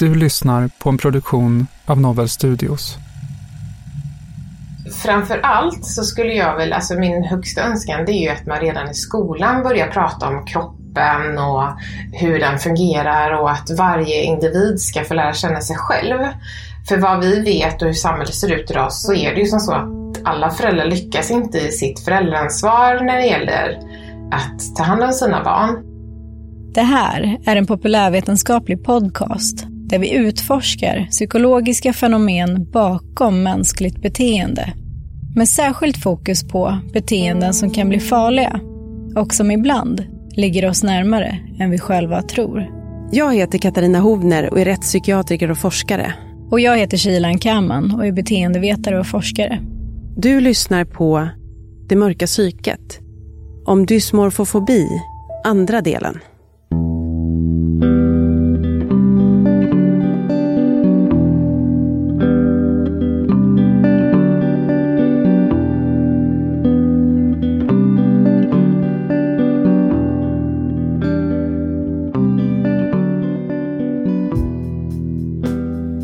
Du lyssnar på en produktion av Novel Studios. Framför allt så skulle jag väl, alltså min högsta önskan det är ju att man redan i skolan börjar prata om kroppen och hur den fungerar och att varje individ ska få lära känna sig själv. För vad vi vet och hur samhället ser ut idag så är det ju som så att alla föräldrar lyckas inte i sitt föräldraansvar när det gäller att ta hand om sina barn. Det här är en populärvetenskaplig podcast där vi utforskar psykologiska fenomen bakom mänskligt beteende. Med särskilt fokus på beteenden som kan bli farliga och som ibland ligger oss närmare än vi själva tror. Jag heter Katarina Hovner och är rättspsykiatriker och forskare. Och jag heter Shilan Kaman och är beteendevetare och forskare. Du lyssnar på Det mörka psyket. Om dysmorfofobi, andra delen.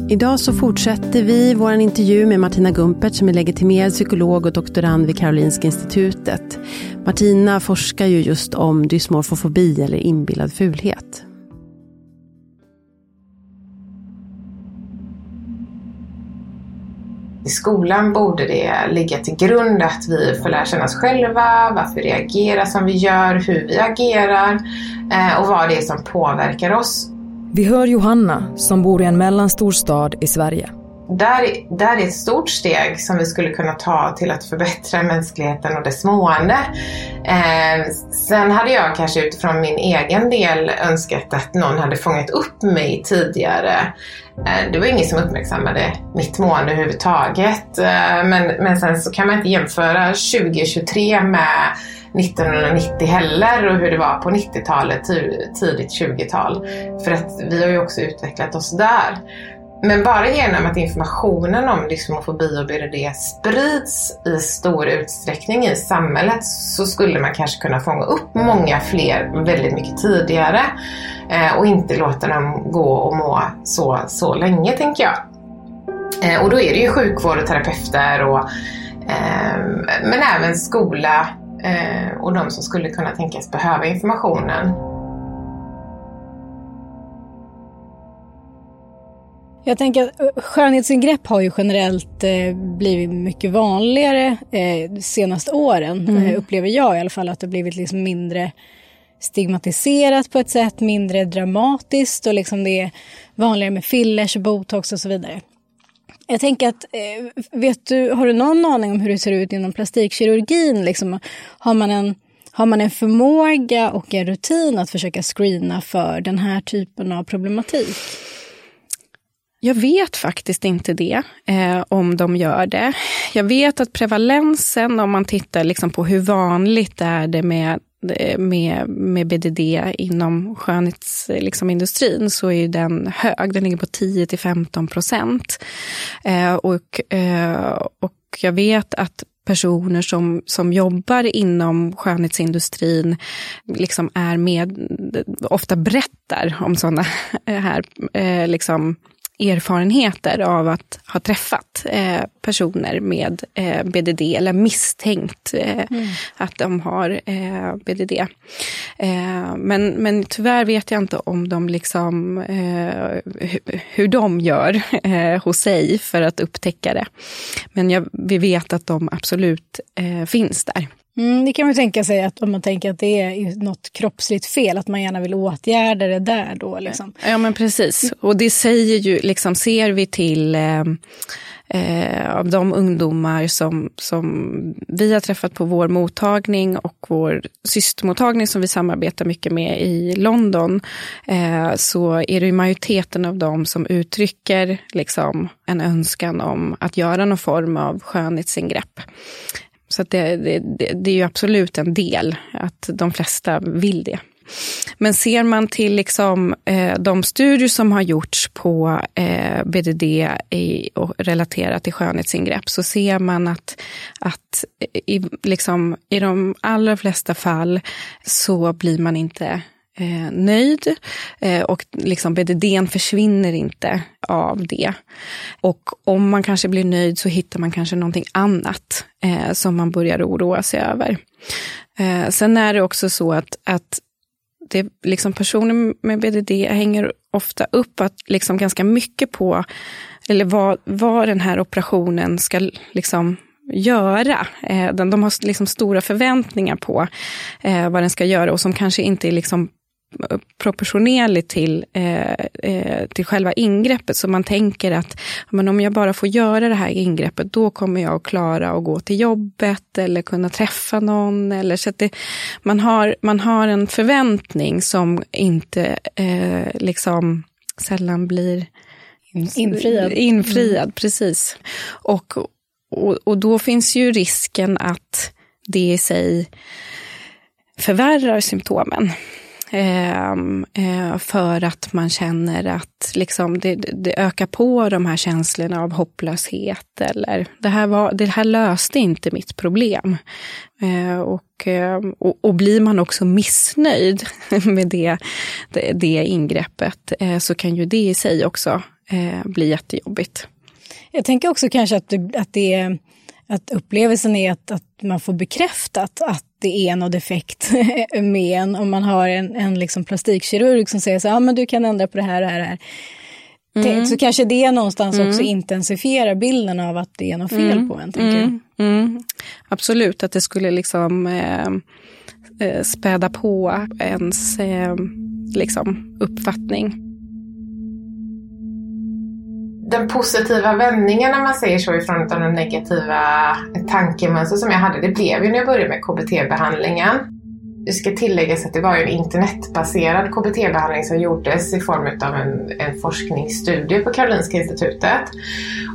Idag så fortsätter vi vår intervju med Martina Gumpert som är legitimerad psykolog och doktorand vid Karolinska institutet. Martina forskar ju just om dysmorfofobi eller inbillad fulhet. I skolan borde det ligga till grund att vi får lära känna oss själva, varför vi reagerar som vi gör, hur vi agerar eh, och vad det är som påverkar oss. Vi hör Johanna som bor i en mellanstor stad i Sverige. Där, där är ett stort steg som vi skulle kunna ta till att förbättra mänskligheten och dess mående. Eh, sen hade jag kanske utifrån min egen del önskat att någon hade fångat upp mig tidigare. Eh, det var ingen som uppmärksammade mitt mående överhuvudtaget. Eh, men, men sen så kan man inte jämföra 2023 med 1990 heller och hur det var på 90-talet, tidigt 20-tal. För att vi har ju också utvecklat oss där. Men bara genom att informationen om dysmofobi och BDD sprids i stor utsträckning i samhället så skulle man kanske kunna fånga upp många fler väldigt mycket tidigare eh, och inte låta dem gå och må så, så länge, tänker jag. Eh, och då är det ju sjukvård och terapeuter och, eh, men även skola och de som skulle kunna tänkas behöva informationen Jag tänker att eh, skönhetsingrepp har ju generellt eh, blivit mycket vanligare eh, de senaste åren. Mm. Eh, upplever jag i alla fall att det blivit liksom mindre stigmatiserat på ett sätt, mindre dramatiskt och liksom det är vanligare med fillers, botox och så vidare. Jag tänker att, eh, vet du, har du någon aning om hur det ser ut inom plastikkirurgin? Liksom, har, man en, har man en förmåga och en rutin att försöka screena för den här typen av problematik? Jag vet faktiskt inte det, eh, om de gör det. Jag vet att prevalensen, om man tittar liksom på hur vanligt är det med Eh, med, med BDD inom skönhetsindustrin liksom, så är den hög. Den ligger på 10 till 15 procent. Eh, och, eh, och jag vet att personer som, som jobbar inom skönhetsindustrin liksom är med, ofta berättar om sådana här eh, liksom, erfarenheter av att ha träffat eh, personer med eh, BDD eller misstänkt eh, mm. att de har eh, BDD. Eh, men, men tyvärr vet jag inte om de liksom, eh, hur de gör hos sig för att upptäcka det. Men jag, vi vet att de absolut finns där. Mm, det kan man tänka sig att om man tänker att det är något kroppsligt fel, att man gärna vill åtgärda det där då. Liksom. Ja men precis, och det säger ju, liksom ser vi till eh, eh, de ungdomar som, som vi har träffat på vår mottagning och vår systermottagning som vi samarbetar mycket med i London, eh, så är det majoriteten av dem som uttrycker liksom, en önskan om att göra någon form av skönhetsingrepp. Så det, det, det, är ju absolut en del att de flesta vill det. Men ser man till liksom, eh, de studier som har gjorts på eh, BDD i, och relaterat till skönhetsingrepp så ser man att, att i, liksom, i de allra flesta fall så blir man inte eh, nöjd eh, och liksom BDD försvinner inte av det. Och om man kanske blir nöjd så hittar man kanske någonting annat eh, som man börjar oroa sig över. Eh, sen är det också så att, att det, liksom personer med BDD hänger ofta upp att liksom ganska mycket på eller vad, vad den här operationen ska liksom göra. Eh, de, de har liksom stora förväntningar på eh, vad den ska göra och som kanske inte är liksom proportionerligt till, eh, eh, till själva ingreppet. Så man tänker att men om jag bara får göra det här ingreppet, då kommer jag att klara att gå till jobbet eller kunna träffa någon. Eller, så det, man, har, man har en förväntning som inte eh, liksom sällan blir infriad. infriad mm. Precis. Och, och, och då finns ju risken att det i sig förvärrar symptomen. Ehm, eh, för att man känner att liksom det, det, ökar på de här känslorna av hopplöshet. Eller det här, var, det här löste inte mitt problem. Eh, och, ehm, och, och, blir man också missnöjd med det, det, det ingreppet eh, så kan ju det i sig också bli jättejobbigt. Jag tänker också kanske att, det, att, det, att upplevelsen är att, att man får bekräftat att det är något defekt med en. Om man har en, en liksom plastikkirurg som säger så ah, men du kan ändra på det här och det här. Mm. Så kanske det någonstans mm. också intensifierar bilden av att det är något fel mm. på en. Tänker mm. mm. Absolut, att det skulle liksom eh, eh, späda på ens eh, liksom, uppfattning den positiva vändningen när man säger så ifrån av de negativa tankemönster som jag hade, det blev ju när jag började med KBT-behandlingen. Det ska tilläggas att det var en internetbaserad KBT-behandling som gjordes i form av en, en forskningsstudie på Karolinska institutet.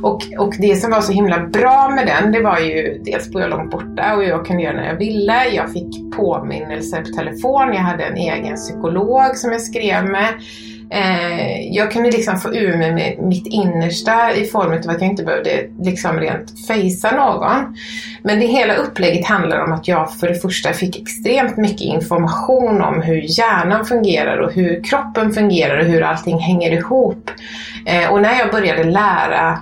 Och, och det som var så himla bra med den, det var ju dels bor jag långt borta och jag kunde göra när jag ville. Jag fick påminnelser på telefon, jag hade en egen psykolog som jag skrev med. Eh, jag kunde liksom få ur mig med mitt innersta i form av att jag inte behövde liksom rent fejsa någon. Men det hela upplägget handlar om att jag för det första fick extremt mycket information om hur hjärnan fungerar och hur kroppen fungerar och hur allting hänger ihop. Eh, och när jag började lära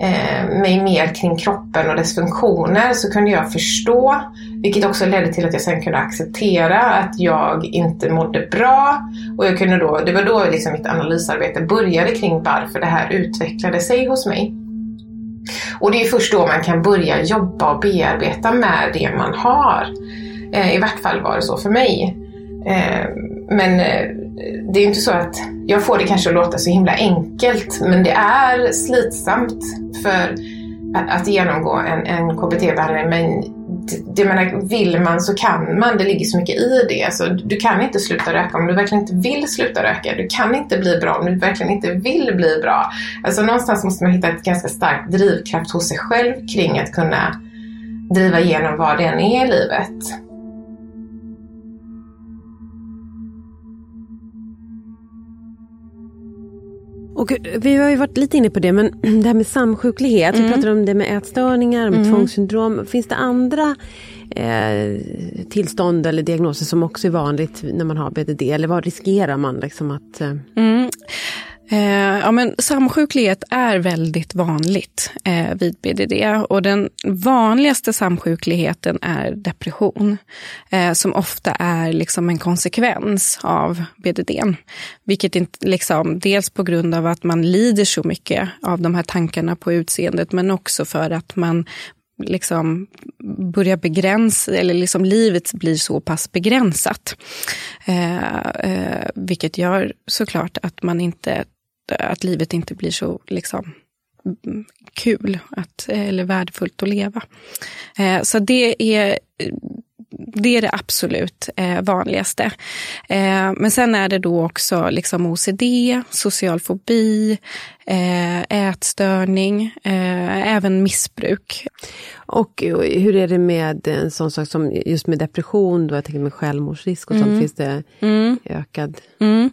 eh, mig mer kring kroppen och dess funktioner så kunde jag förstå, vilket också ledde till att jag sen kunde acceptera att jag inte mådde bra. Och jag kunde då, det var då liksom mitt analysarbete började kring varför det här utvecklade sig hos mig. Och det är först då man kan börja jobba och bearbeta med det man har. Eh, I vart fall var det så för mig. Eh, men eh, det är inte så att jag får det kanske att låta så himla enkelt, men det är slitsamt för att, att genomgå en, en KBT-behandling. Men det, menar, vill man så kan man, det ligger så mycket i det. Alltså, du kan inte sluta röka om du verkligen inte vill sluta röka. Du kan inte bli bra om du verkligen inte vill bli bra. Alltså, någonstans måste man hitta ett ganska starkt drivkraft hos sig själv kring att kunna driva igenom vad det än är i livet. Och vi har ju varit lite inne på det, men det här med samsjuklighet. Mm. Vi pratade om det med ätstörningar, med mm. tvångssyndrom. Finns det andra eh, tillstånd eller diagnoser som också är vanligt när man har BDD? Eller vad riskerar man liksom att... Eh... Mm. Eh, ja, men samsjuklighet är väldigt vanligt eh, vid BDD och den vanligaste samsjukligheten är depression eh, som ofta är liksom en konsekvens av BDD. Vilket inte, liksom, dels på grund av att man lider så mycket av de här tankarna på utseendet men också för att man liksom börjar begränsa, eller liksom livet blir så pass begränsat. Eh, eh, vilket gör såklart att man inte Eh, att livet inte blir så liksom, mm, kul att, eh, eller värdefullt att leva. Eh, så det är eh, det är det absolut eh, vanligaste. Eh, men sen är det då också liksom OCD, social fobi, eh, ätstörning, eh, även missbruk. Och hur är det med en sån sak som just med depression, då, jag tänker med självmordsrisk och mm. sånt, finns det mm. ökad? Mm.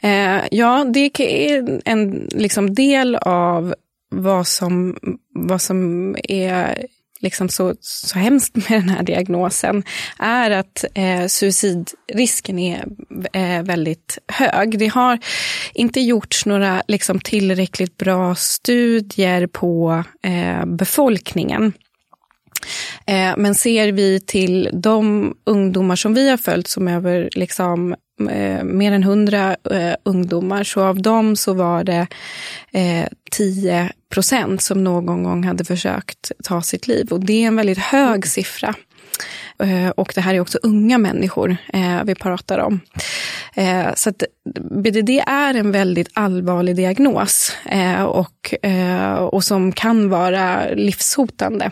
Eh, ja, det är en liksom, del av vad som, vad som är liksom så, så hemskt med den här diagnosen är att eh, suicidrisken är eh, väldigt hög. Det har inte gjorts några liksom, tillräckligt bra studier på eh, befolkningen. Eh, men ser vi till de ungdomar som vi har följt som över liksom, eh, mer än hundra eh, ungdomar, så av dem så var det eh, 10 procent som någon gång hade försökt ta sitt liv. Och det är en väldigt hög siffra. Eh, och det här är också unga människor eh, vi pratar om. Eh, så att BDD är en väldigt allvarlig diagnos och, och som kan vara livshotande.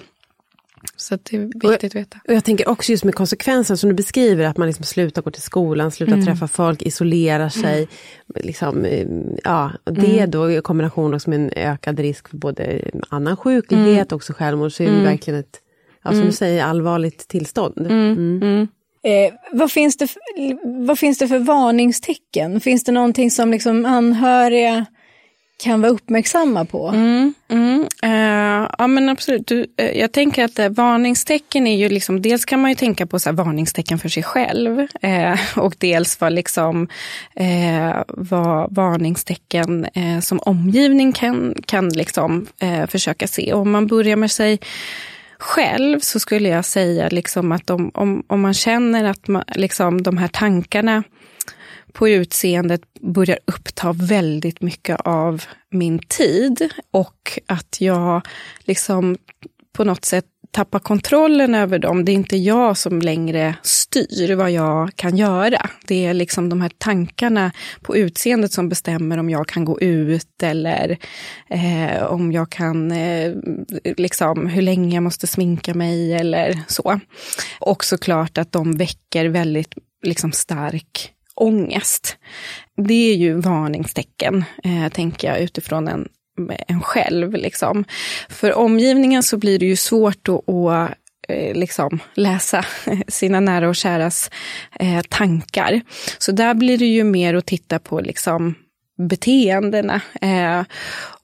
Så det är viktigt att veta. Och jag tänker också just med konsekvensen som du beskriver, att man liksom slutar gå till skolan, slutar mm. träffa folk, isolerar sig. Mm. Liksom, eh, ja, det mm. då i kombination med en ökad risk för både annan sjuklighet och mm. självmord, så är det mm. verkligen ett, ja, som du mm. säger, allvarligt tillstånd. Eh, vad, finns det för, vad finns det för varningstecken? Finns det någonting som liksom anhöriga kan vara uppmärksamma på? Mm, mm, uh, ja men absolut. Du, uh, jag tänker att uh, varningstecken är ju liksom, dels kan man ju tänka på så här, varningstecken för sig själv och dels vad, liksom, vad varningstecken som omgivning kan, kan liksom, försöka se. Och om man börjar med sig själv så skulle jag säga liksom att om, om, om man känner att man, liksom, de här tankarna på utseendet börjar uppta väldigt mycket av min tid och att jag liksom på något sätt tappar kontrollen över dem. Det är inte jag som längre styr vad jag kan göra. Det är liksom de här tankarna på utseendet som bestämmer om jag kan gå ut eller eh, om jag kan, eh, liksom hur länge jag måste sminka mig eller så. Och såklart att de väcker väldigt liksom stark ångest. Det är ju varningstecken, eh, tänker jag, utifrån en, en själv. Liksom. För omgivningen så blir det ju svårt att, att eh, liksom läsa sina nära och käras eh, tankar. Så där blir det ju mer att titta på liksom, beteendena. Eh,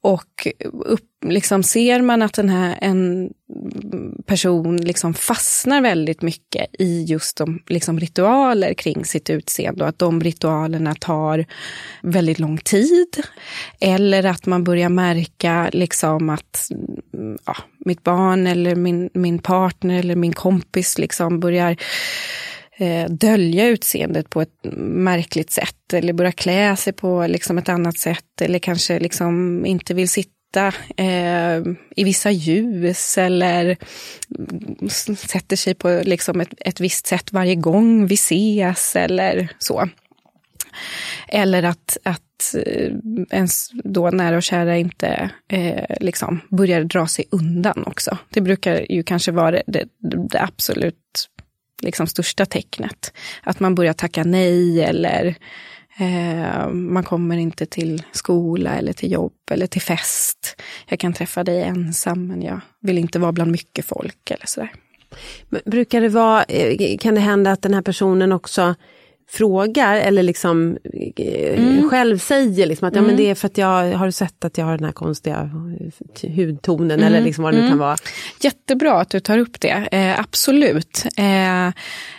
och upp, liksom ser man att den här, en person liksom fastnar väldigt mycket i just de liksom ritualer kring sitt utseende och att de ritualerna tar väldigt lång tid. Eller att man börjar märka liksom att ja, mitt barn eller min, min partner eller min kompis liksom börjar eh, dölja utseendet på ett märkligt sätt eller börja klä sig på liksom ett annat sätt eller kanske liksom inte vill sitta eh, i vissa ljus eller sätter sig på liksom ett, ett visst sätt varje gång vi ses eller så. Eller att, att eh, ens då nära och kära inte eh, liksom börjar dra sig undan också. Det brukar ju kanske vara det, det, det absolut liksom största tecknet. Att man börjar tacka nej eller eh, man kommer inte till skola eller till jobb eller till fest. Jag kan träffa dig ensam men jag vill inte vara bland mycket folk eller sådär. Men brukar det vara, eh, kan det hända att den här personen också frågar eller liksom eh, mm. själv säger liksom att mm. ja, men mm. det är för att jag har sett att jag har den här konstiga hudtonen mm. eller liksom vad det nu kan mm. vara. Jättebra att du tar upp det, eh, absolut. Eh,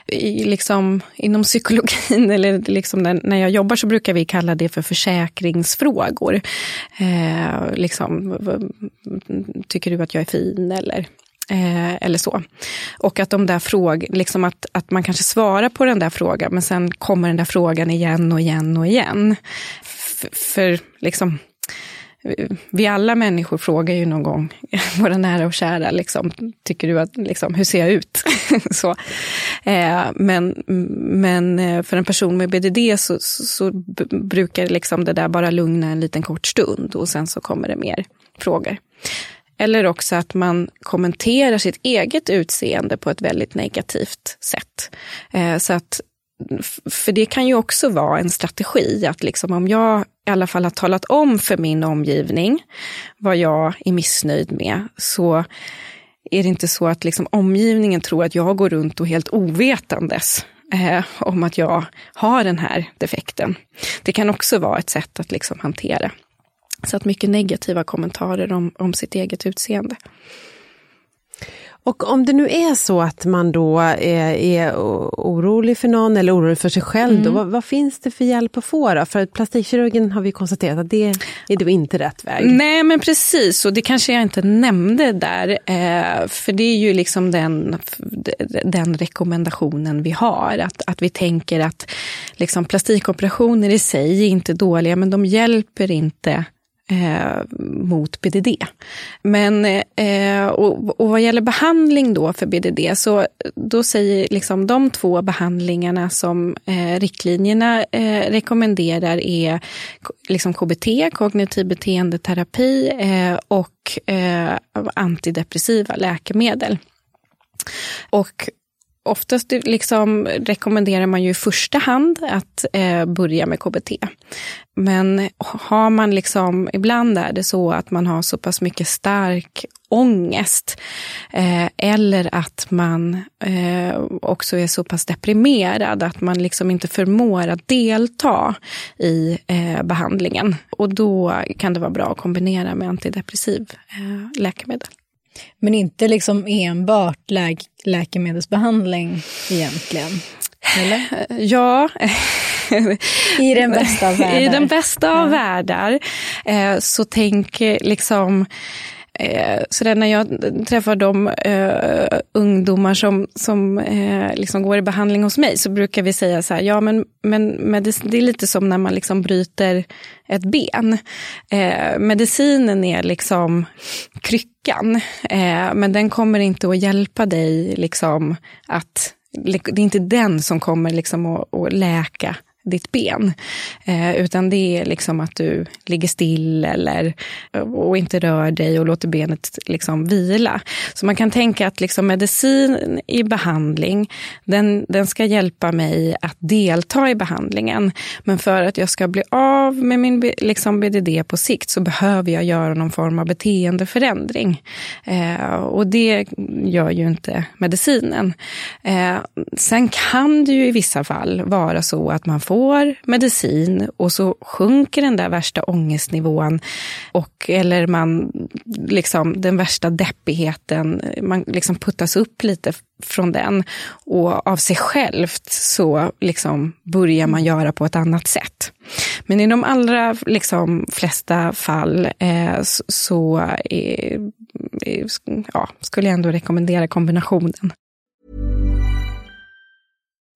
i, liksom, inom psykologin eller liksom när, när jag jobbar så brukar vi kalla det för försäkringsfrågor. Eh, liksom, tycker du att jag är fin eller Eh, eller så. Och att de där frågorna, liksom att, att man kanske svarar på den där frågan, men sen kommer den där frågan igen och igen och igen. F för liksom, vi alla människor frågar ju någon gång våra nära och kära, liksom, tycker du att, liksom, hur ser jag ut? så. Eh, men, men eh, för en person med BDD så, så, så brukar liksom det där bara lugna en liten kort stund och sen så kommer det mer frågor. Eller också att man kommenterar sitt eget utseende på ett väldigt negativt sätt. Eh, så att, för det kan ju också vara en strategi, att liksom om jag i alla fall har talat om för min omgivning vad jag är missnöjd med, så är det inte så att liksom omgivningen tror att jag går runt och helt ovetandes eh, om att jag har den här defekten. Det kan också vara ett sätt att liksom hantera. Så att mycket negativa kommentarer om, om sitt eget utseende. Och om det nu är så att man då är, är orolig för någon eller orolig för sig själv, mm. då, vad, vad, finns det för hjälp att få då? För plastikkirurgen har vi konstaterat att det är då inte rätt väg. Nej men precis, och det kanske jag inte nämnde där. Eh, för det är ju liksom den, den rekommendationen vi har. Att, att vi tänker att liksom plastikoperationer i sig är inte dåliga, men de hjälper inte eh, mot BDD. Men, eh, och, och vad gäller behandling då för BDD, så då säger liksom de två behandlingarna som eh, riktlinjerna eh, rekommenderar är liksom KBT, kognitiv beteendeterapi, eh, och eh, antidepressiva läkemedel. Och Oftast liksom rekommenderar man ju i första hand att eh, börja med KBT. Men har man liksom, ibland är det så att man har så pass mycket stark ångest eh, eller att man eh, också är så pass deprimerad att man liksom inte förmår att delta i eh, behandlingen. Och då kan det vara bra att kombinera med antidepressiv eh, läkemedel. Men inte liksom enbart läk läkemedelsbehandling egentligen? Eller? Ja. I den bästa av världar. I den bästa av ja. världar. Eh, så tänk liksom Eh, så där när jag träffar de eh, ungdomar som, som eh, liksom går i behandling hos mig så brukar vi säga så här, ja men, men medicin, det är lite som när man liksom bryter ett ben. Eh, medicinen är liksom kryckan, eh, men den kommer inte att hjälpa dig liksom att det är inte den som kommer liksom att, att läka ditt ben. Eh, utan det är liksom att du ligger still eller, och inte rör dig och låter benet liksom vila. Så man kan tänka att liksom medicin i behandling, den, den ska hjälpa mig att delta i behandlingen. Men för att jag ska bli av med min liksom BDD på sikt så behöver jag göra någon form av beteendeförändring. Eh, och det gör ju inte medicinen. Eh, sen kan det ju i vissa fall vara så att man får får medicin och så sjunker den där värsta ångestnivån och eller man liksom den värsta deppigheten, man liksom puttas upp lite från den och av sig självt så liksom börjar man göra på ett annat sätt. Men i de allra liksom, flesta fall eh, så, eh, ja, skulle jag ändå rekommendera kombinationen.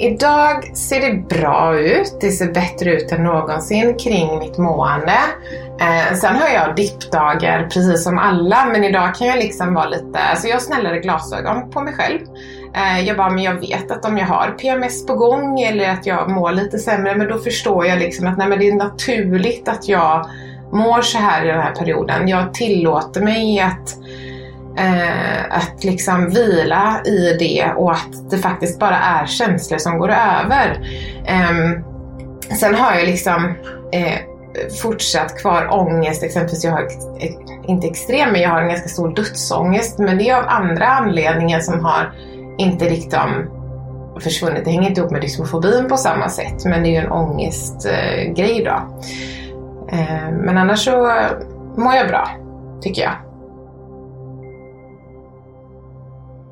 Idag ser det bra ut. Det ser bättre ut än någonsin kring mitt mående. Eh, sen har jag dippdagar precis som alla men idag kan jag liksom vara lite, alltså jag har snällare glasögon på mig själv. Eh, jag bara, men jag vet att om jag har PMS på gång eller att jag mår lite sämre men då förstår jag liksom att nej, men det är naturligt att jag mår så här i den här perioden. Jag tillåter mig att Eh, att liksom vila i det och att det faktiskt bara är känslor som går över. Eh, sen har jag liksom eh, fortsatt kvar ångest, exempelvis jag har inte extrem men jag har en ganska stor dödsångest men det är av andra anledningar som har inte riktigt försvunnit. Det hänger inte ihop med dysmofobin på samma sätt men det är ju en ångestgrej då. Eh, men annars så mår jag bra, tycker jag.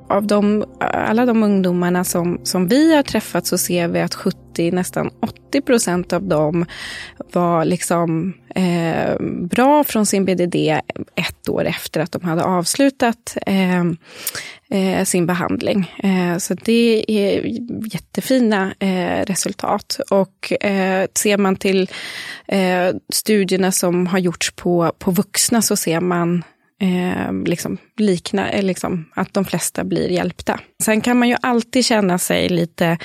Av de, alla de ungdomarna som, som vi har träffat så ser vi att 70, nästan 80 procent av dem var liksom eh, bra från sin BDD ett år efter att de hade avslutat eh, eh, sin behandling. Eh, så det är jättefina eh, resultat. Och eh, ser man till eh, studierna som har gjorts på, på vuxna så ser man eh, liksom likna, eh, liksom, att de flesta blir hjälpta. Sen kan man ju alltid känna sig lite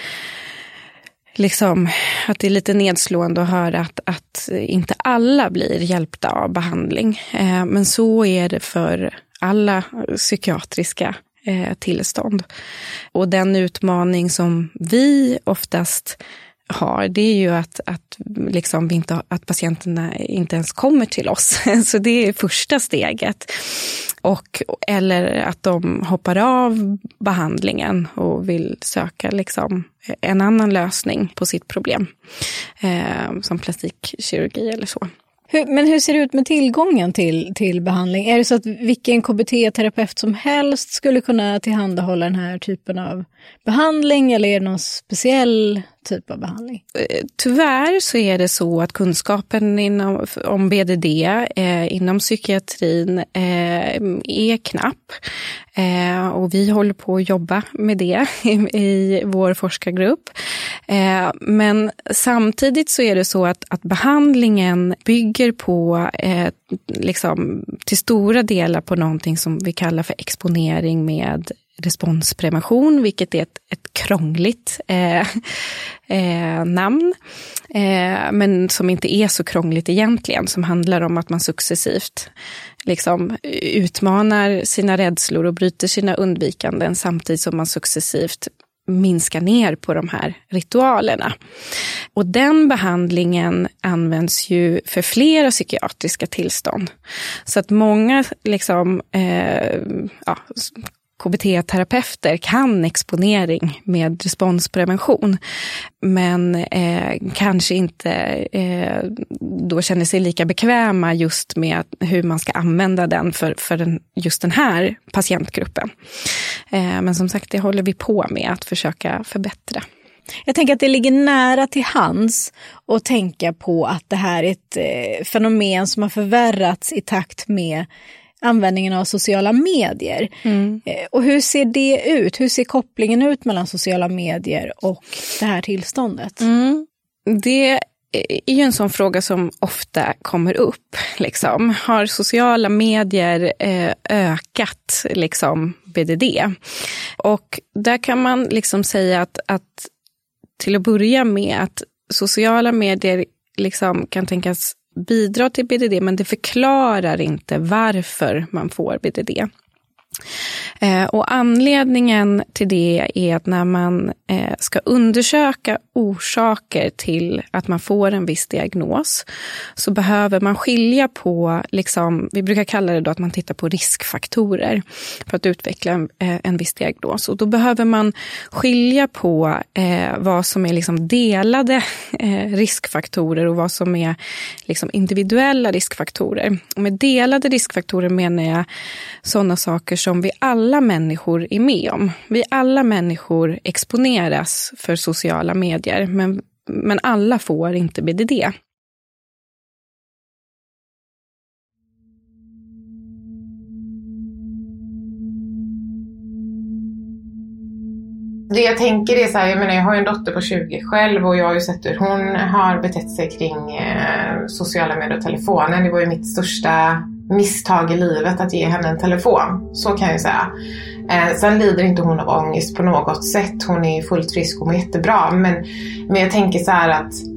liksom, att det är lite nedslående att höra att, att inte alla blir hjälpta av behandling. Eh, men så är det för alla psykiatriska eh, tillstånd. Och den utmaning som vi oftast har, det är ju att, att, liksom vi inte, att patienterna inte ens kommer till oss. Så det är första steget. Och, eller att de hoppar av behandlingen och vill söka liksom en annan lösning på sitt problem. Eh, som plastikkirurgi eller så. Hur, men hur ser det ut med tillgången till, till behandling? Är det så att vilken KBT-terapeut som helst skulle kunna tillhandahålla den här typen av behandling eller är det någon speciell typ av behandling? Eh, tyvärr så är det så att kunskapen inom, om BDD eh, inom psykiatrin eh, är knapp. Eh, och vi håller på att jobba med det i, i vår forskargrupp. Eh, men samtidigt så är det så att, att behandlingen bygger på eh, liksom, till stora delar på någonting som vi kallar för exponering med responsprevention, vilket är ett, ett krångligt eh, eh, namn. Eh, men som inte är så krångligt egentligen, som handlar om att man successivt liksom, utmanar sina rädslor och bryter sina undvikanden samtidigt som man successivt minska ner på de här ritualerna. Och den behandlingen används ju för flera psykiatriska tillstånd. Så att många liksom, eh, ja, KBT-terapeuter kan exponering med responsprevention. Men eh, kanske inte eh, då känner sig lika bekväma just med hur man ska använda den för, för den, just den här patientgruppen. Eh, men som sagt, det håller vi på med att försöka förbättra. Jag tänker att det ligger nära till hands att tänka på att det här är ett eh, fenomen som har förvärrats i takt med användningen av sociala medier. Mm. Eh, och hur ser det ut? Hur ser kopplingen ut mellan sociala medier och det här tillståndet? Mm. Det är ju en sån fråga som ofta kommer upp. Liksom. Har sociala medier eh, ökat liksom, BDD? Och där kan man liksom säga att, att till att börja med att sociala medier liksom kan tänkas bidrar till BDD, men det förklarar inte varför man får BDD. Eh, och anledningen till det är att när man eh, ska undersöka orsaker till att man får en viss diagnos så behöver man skilja på, liksom, vi brukar kalla det då att man tittar på riskfaktorer för att utveckla en, eh, en viss diagnos. Och då behöver man skilja på eh, vad som är liksom delade eh, riskfaktorer och vad som är liksom individuella riskfaktorer. Och med delade riskfaktorer menar jag sådana saker som vi alla människor är med om. Vi alla människor exponeras för sociala medier, men, men alla får inte BDD. Det jag tänker är så här, jag menar jag har ju en dotter på 20 själv och jag har ju sett hur hon har betett sig kring eh, sociala medier och telefonen. Det var ju mitt största misstag i livet att ge henne en telefon. Så kan jag säga. Eh, sen lider inte hon av ångest på något sätt. Hon är fullt frisk och mår jättebra. Men, men jag tänker så här att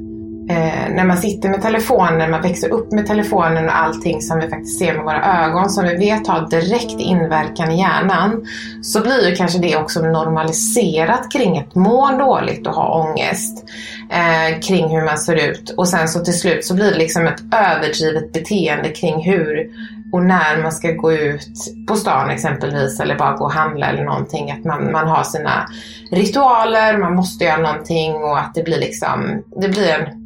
eh, när man sitter med telefonen, man växer upp med telefonen och allting som vi faktiskt ser med våra ögon som vi vet har direkt inverkan i hjärnan. Så blir ju kanske det också normaliserat kring att må dåligt och ha ångest. Eh, kring hur man ser ut. Och sen så till slut så blir det liksom ett överdrivet beteende kring hur och när man ska gå ut på stan exempelvis eller bara gå och handla eller någonting. Att man, man har sina ritualer, man måste göra någonting och att det blir liksom, det blir en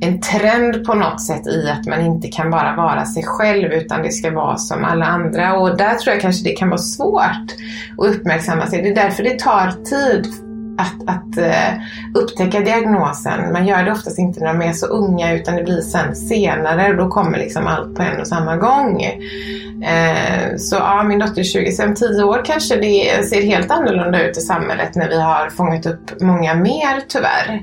en trend på något sätt i att man inte kan bara vara sig själv utan det ska vara som alla andra och där tror jag kanske det kan vara svårt att uppmärksamma sig. Det är därför det tar tid att, att uh, upptäcka diagnosen. Man gör det oftast inte när de är så unga utan det blir sen senare och då kommer liksom allt på en och samma gång. Uh, så ja, min dotter är 20, sen 10 år kanske det ser helt annorlunda ut i samhället när vi har fångat upp många mer tyvärr.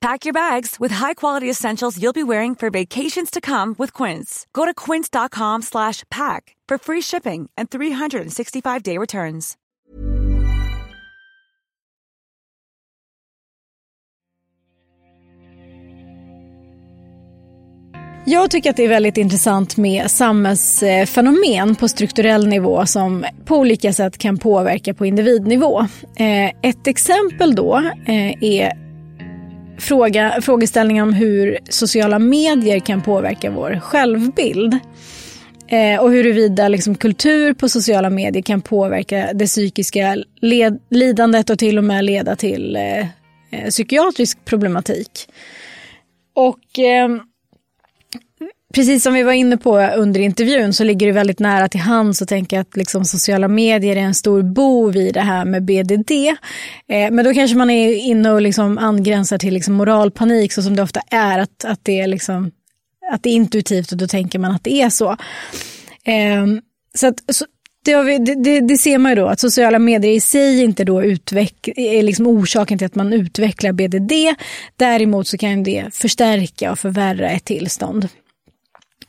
Pack your bags with high-quality essentials you'll be wearing for vacations to come with Quince. Go to quince.com slash pack for free shipping and 365-day returns. Jag tycker att det är väldigt intressant med samhällsfenomen på strukturell nivå som på olika sätt kan påverka på individnivå. Eh, ett exempel då eh, är fråga, frågeställningen om hur sociala medier kan påverka vår självbild. Eh, och huruvida liksom, kultur på sociala medier kan påverka det psykiska led, lidandet och till och med leda till eh, eh psykiatrisk problematik. Och eh, Precis som vi var inne på under intervjun så ligger det väldigt nära till hands att tänka att liksom sociala medier är en stor bov i det här med BDD. Eh, men då kanske man är inne och liksom angränsar till liksom moralpanik så som det ofta är. Att, att, det är liksom, att det är intuitivt och då tänker man att det är så. Eh, så, att, så det, vi, det, det, ser man ju då att sociala medier i sig inte då utveck, är liksom orsaken till att man utvecklar BDD. Däremot så kan det förstärka och förvärra ett tillstånd.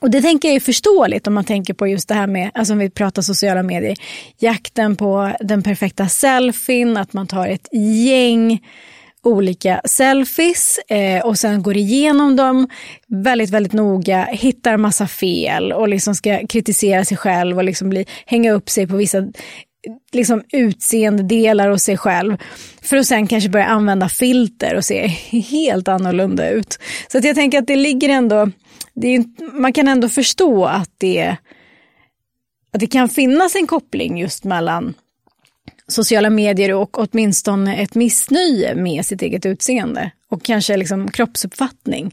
Och det tänker jag är förståeligt om man tänker på just det här med, alltså om vi pratar sociala medier, jakten på den perfekta selfien, att man tar ett gäng olika selfies eh, och sen går igenom dem väldigt, väldigt noga, hittar massa fel och liksom ska kritisera sig själv och liksom bli, hänga upp sig på vissa liksom utseende delar och sig själv. För att sen kanske börja använda filter och se helt annorlunda ut. Så att jag tänker att det ligger ändå är, man kan ändå förstå att det, att det kan finnas en koppling just mellan sociala medier och åtminstone ett missnöje med sitt eget utseende och kanske liksom kroppsuppfattning.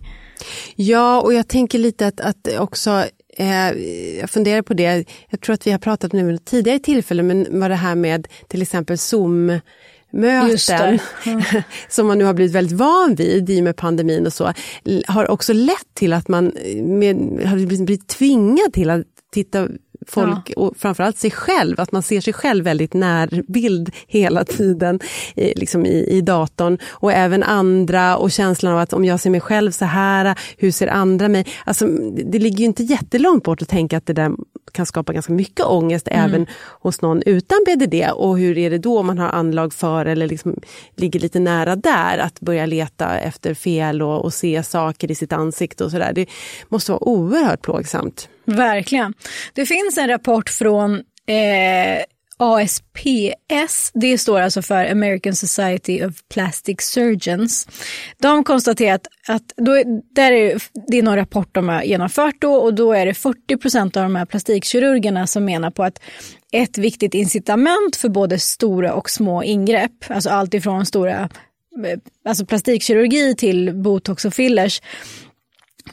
Ja, och jag tänker lite att, att också eh, jag funderar på det, jag tror att vi har pratat nu tidigare tillfällen, men vad det här med till exempel Zoom möten mm. som man nu har blivit väldigt van vid i och med pandemin och så, har också lett till att man med, har blivit tvingad till att titta folk ja. och framförallt sig själv, att man ser sig själv väldigt närbild hela tiden liksom i, i datorn och även andra och känslan av att om jag ser mig själv så här, hur ser andra mig? Alltså, det ligger ju inte jättelångt bort att tänka att det där kan skapa ganska mycket ångest mm. även hos någon utan BDD och hur är det då om man har anlag för eller liksom ligger lite nära där att börja leta efter fel och, och se saker i sitt ansikte och sådär. Det måste vara oerhört plågsamt. Verkligen. Det finns en rapport från eh, ASPS, det står alltså för American Society of Plastic Surgeons. De konstaterar att, att då, där är, det är någon rapport de har genomfört då och då är det 40 procent av de här plastikkirurgerna som menar på att ett viktigt incitament för både stora och små ingrepp, alltså allt ifrån stora eh, alltså plastikkirurgi till botox och fillers,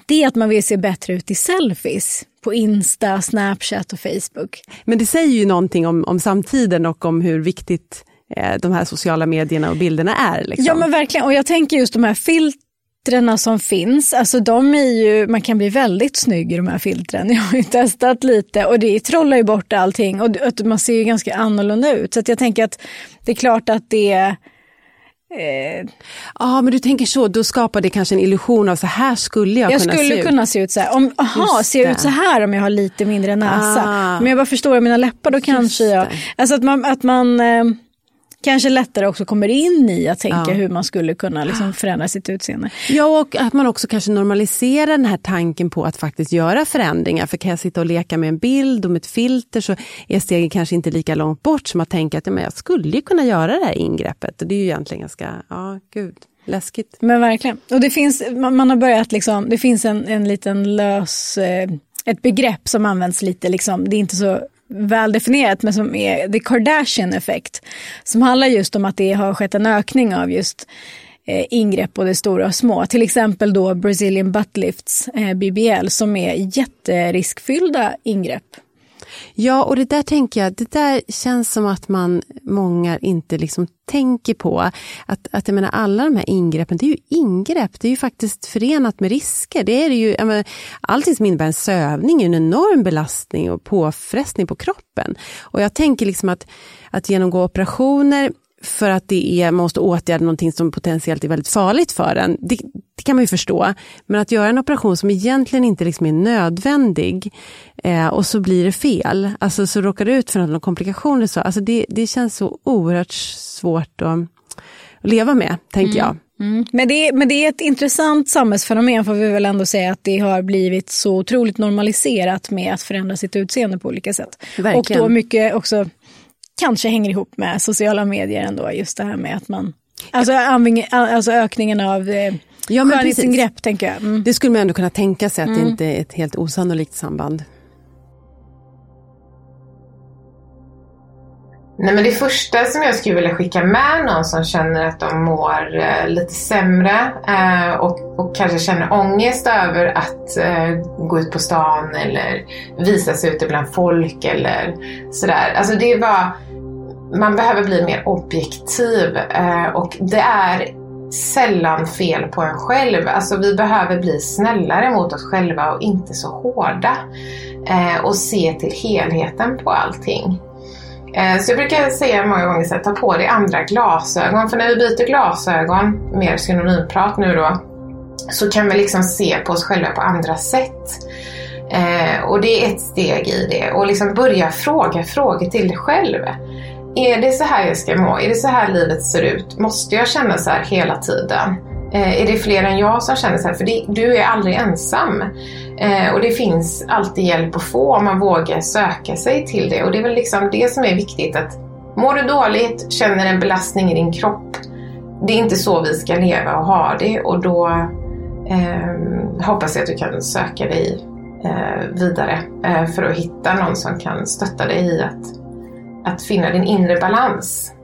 det är att man vill se bättre ut i selfies på Insta, Snapchat och Facebook. Men det säger ju någonting om, om samtiden och om hur viktigt eh, de här sociala medierna och bilderna är. Liksom. Ja men verkligen, och jag tänker just de här filtrerna som finns, alltså de är ju, man kan bli väldigt snygg i de här filtren. Jag har ju testat lite och det trollar ju bort allting och man ser ju ganska annorlunda ut. Så jag tänker att det är klart att det Ja, ah, men du tänker så, då skapar det kanske en illusion av så här skulle jag, jag kunna se ut. Jag skulle kunna se ut så här. Om, aha, ser jag ut så här om jag har lite mindre näsa? Ah. Men jag bara förstår mina läppar, då kanske jag... Alltså att man, att man eh, kanske lättare också kommer in i att tänka ja. hur man skulle kunna liksom förändra sitt utseende. Ja, och att man också kanske normaliserar den här tanken på att faktiskt göra förändringar. För kan jag sitta och leka med en bild och med ett filter så är steget kanske inte lika långt bort som att tänka att ja, men jag skulle ju kunna göra det här ingreppet. Och det är ju egentligen ganska, ja gud. Läskigt. Men verkligen. Och det finns, man, har börjat liksom, det finns en, en liten lös, eh, ett begrepp som används lite liksom, det är inte så väl definierat, men som är the Kardashian effekt. Som handlar just om att det har skett en ökning av just eh, ingrepp, både stora och små. Till exempel då Brazilian butt lifts, eh, BBL, som är jätteriskfyllda ingrepp. Ja, och det där tänker jag, det där känns som att man, många inte liksom tänker på. Att, att jag menar, alla de här ingreppen, det är ju ingrepp, det är ju faktiskt förenat med risker. Det är det ju, jag menar, allting som innebär en sövning är en enorm belastning och påfrestning på kroppen. Och jag tänker liksom att, att genomgå operationer för att det är, man måste åtgärda någonting som potentiellt är väldigt farligt för en. Det, det, kan man ju förstå. Men att göra en operation som egentligen inte liksom är nödvändig eh, och så blir det fel, alltså så råkar det ut för någon komplikation. Så, alltså det, det känns så oerhört svårt att, att leva med, tänker mm. jag. Mm. Men, det, men det är ett intressant samhällsfenomen får vi väl ändå säga att det har blivit så otroligt normaliserat med att förändra sitt utseende på olika sätt. Verkligen. Och då mycket också kanske hänger ihop med sociala medier ändå, just det här med att man, alltså, alltså ökningen av eh, ja, skönhetsingrepp tänker jag. Mm. Det skulle man ändå kunna tänka sig att mm. det inte är ett helt osannolikt samband. Nej, men det första som jag skulle vilja skicka med någon som känner att de mår eh, lite sämre eh, och, och, kanske känner ångest över att eh, gå ut på stan eller visa sig ute bland folk eller sådär. Alltså det var, man behöver bli mer objektiv eh, och det är sällan fel på en själv. Alltså vi behöver bli snällare mot oss själva och inte så hårda. Eh, och se till helheten på allting. Eh, så jag brukar säga många gånger så här, ta på dig andra glasögon. För när vi byter glasögon, mer synonymprat nu då, så kan vi liksom se på oss själva på andra sätt. Eh, och det är ett steg i det. Och liksom börja fråga frågor till dig själv. Är det så här jag ska må? Är det så här livet ser ut? Måste jag känna så här hela tiden? Eh, är det fler än jag som känner så här? För det, du är aldrig ensam. Eh, och det finns alltid hjälp att få om man vågar söka sig till det. Och det är väl liksom det som är viktigt. att Mår du dåligt, känner en belastning i din kropp. Det är inte så vi ska leva och ha det. Och då eh, hoppas jag att du kan söka dig eh, vidare eh, för att hitta någon som kan stötta dig i att, att finna din inre balans.